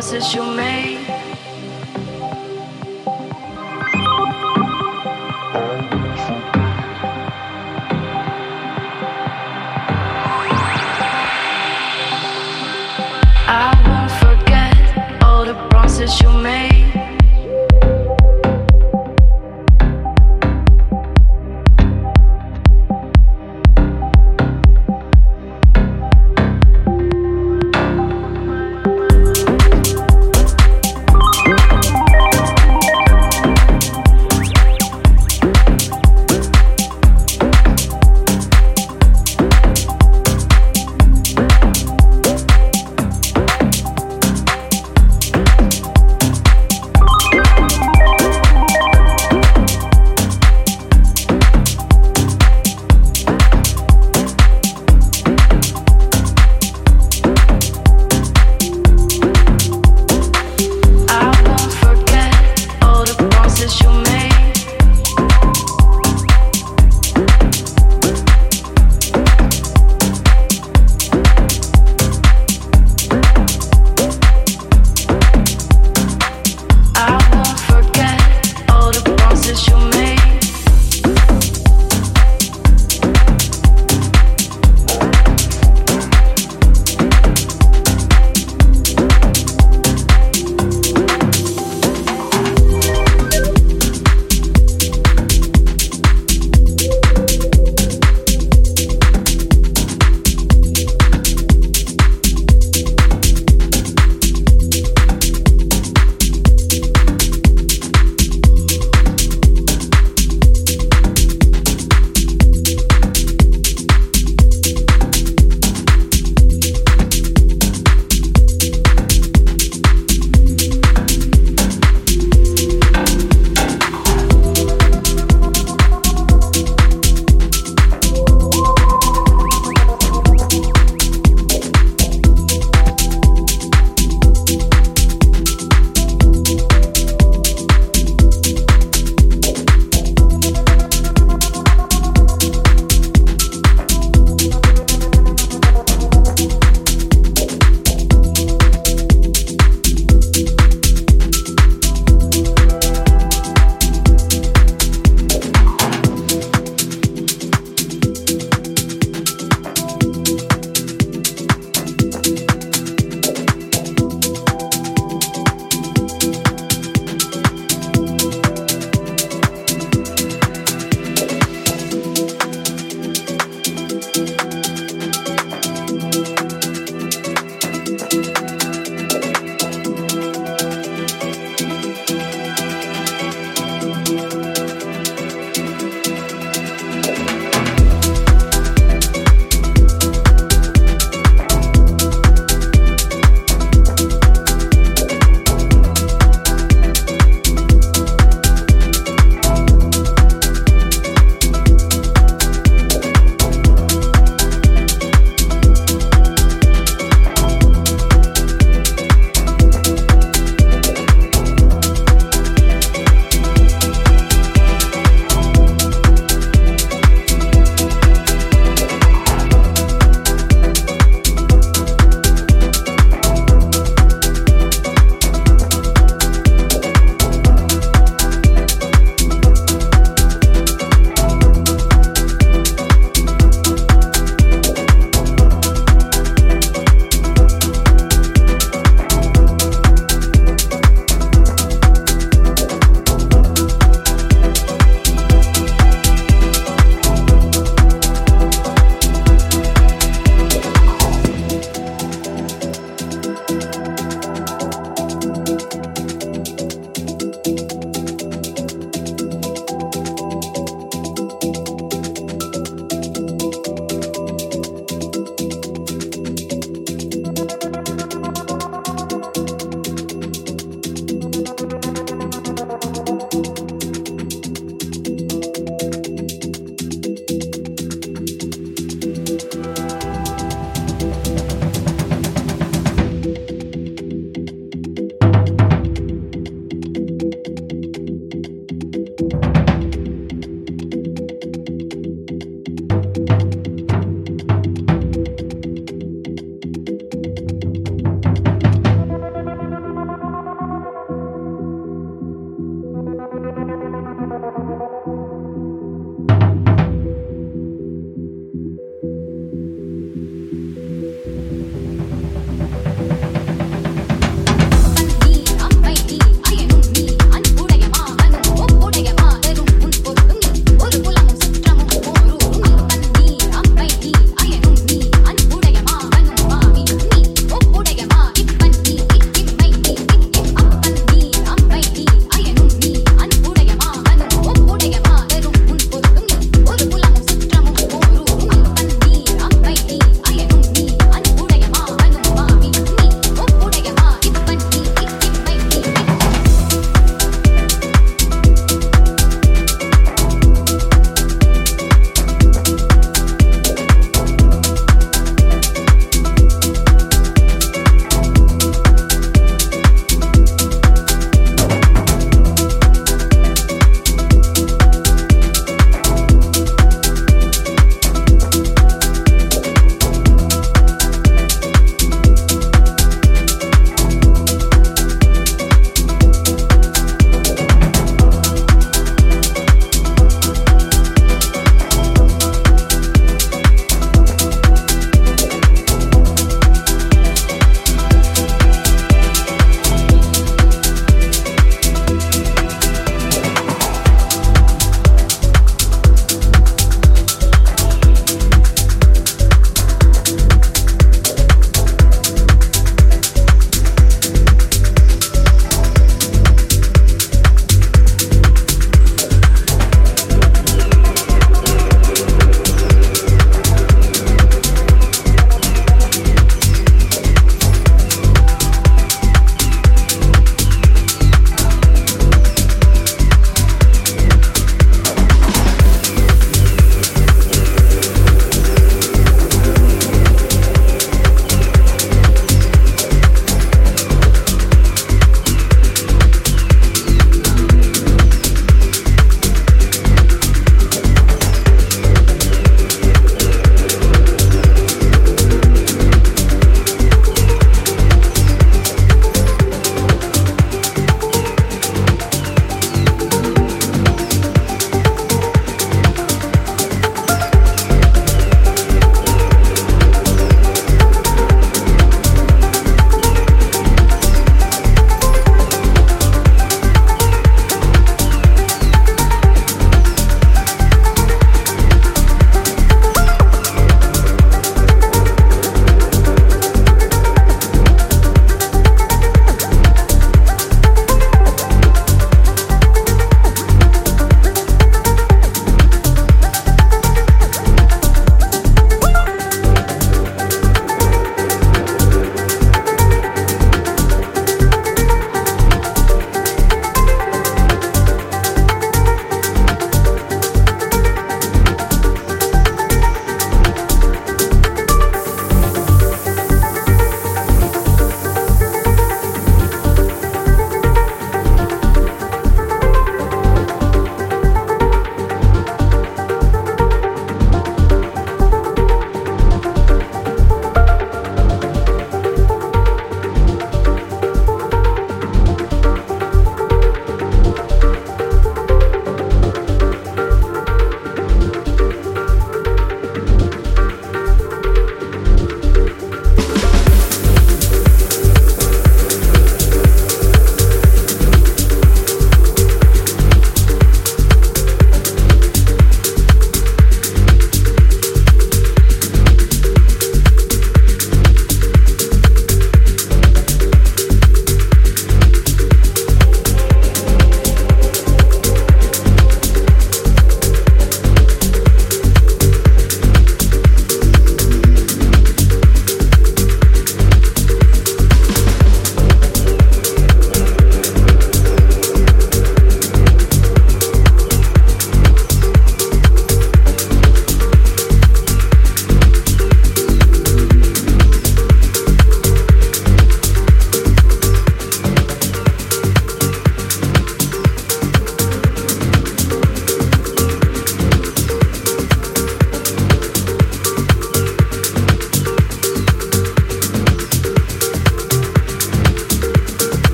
promises you made.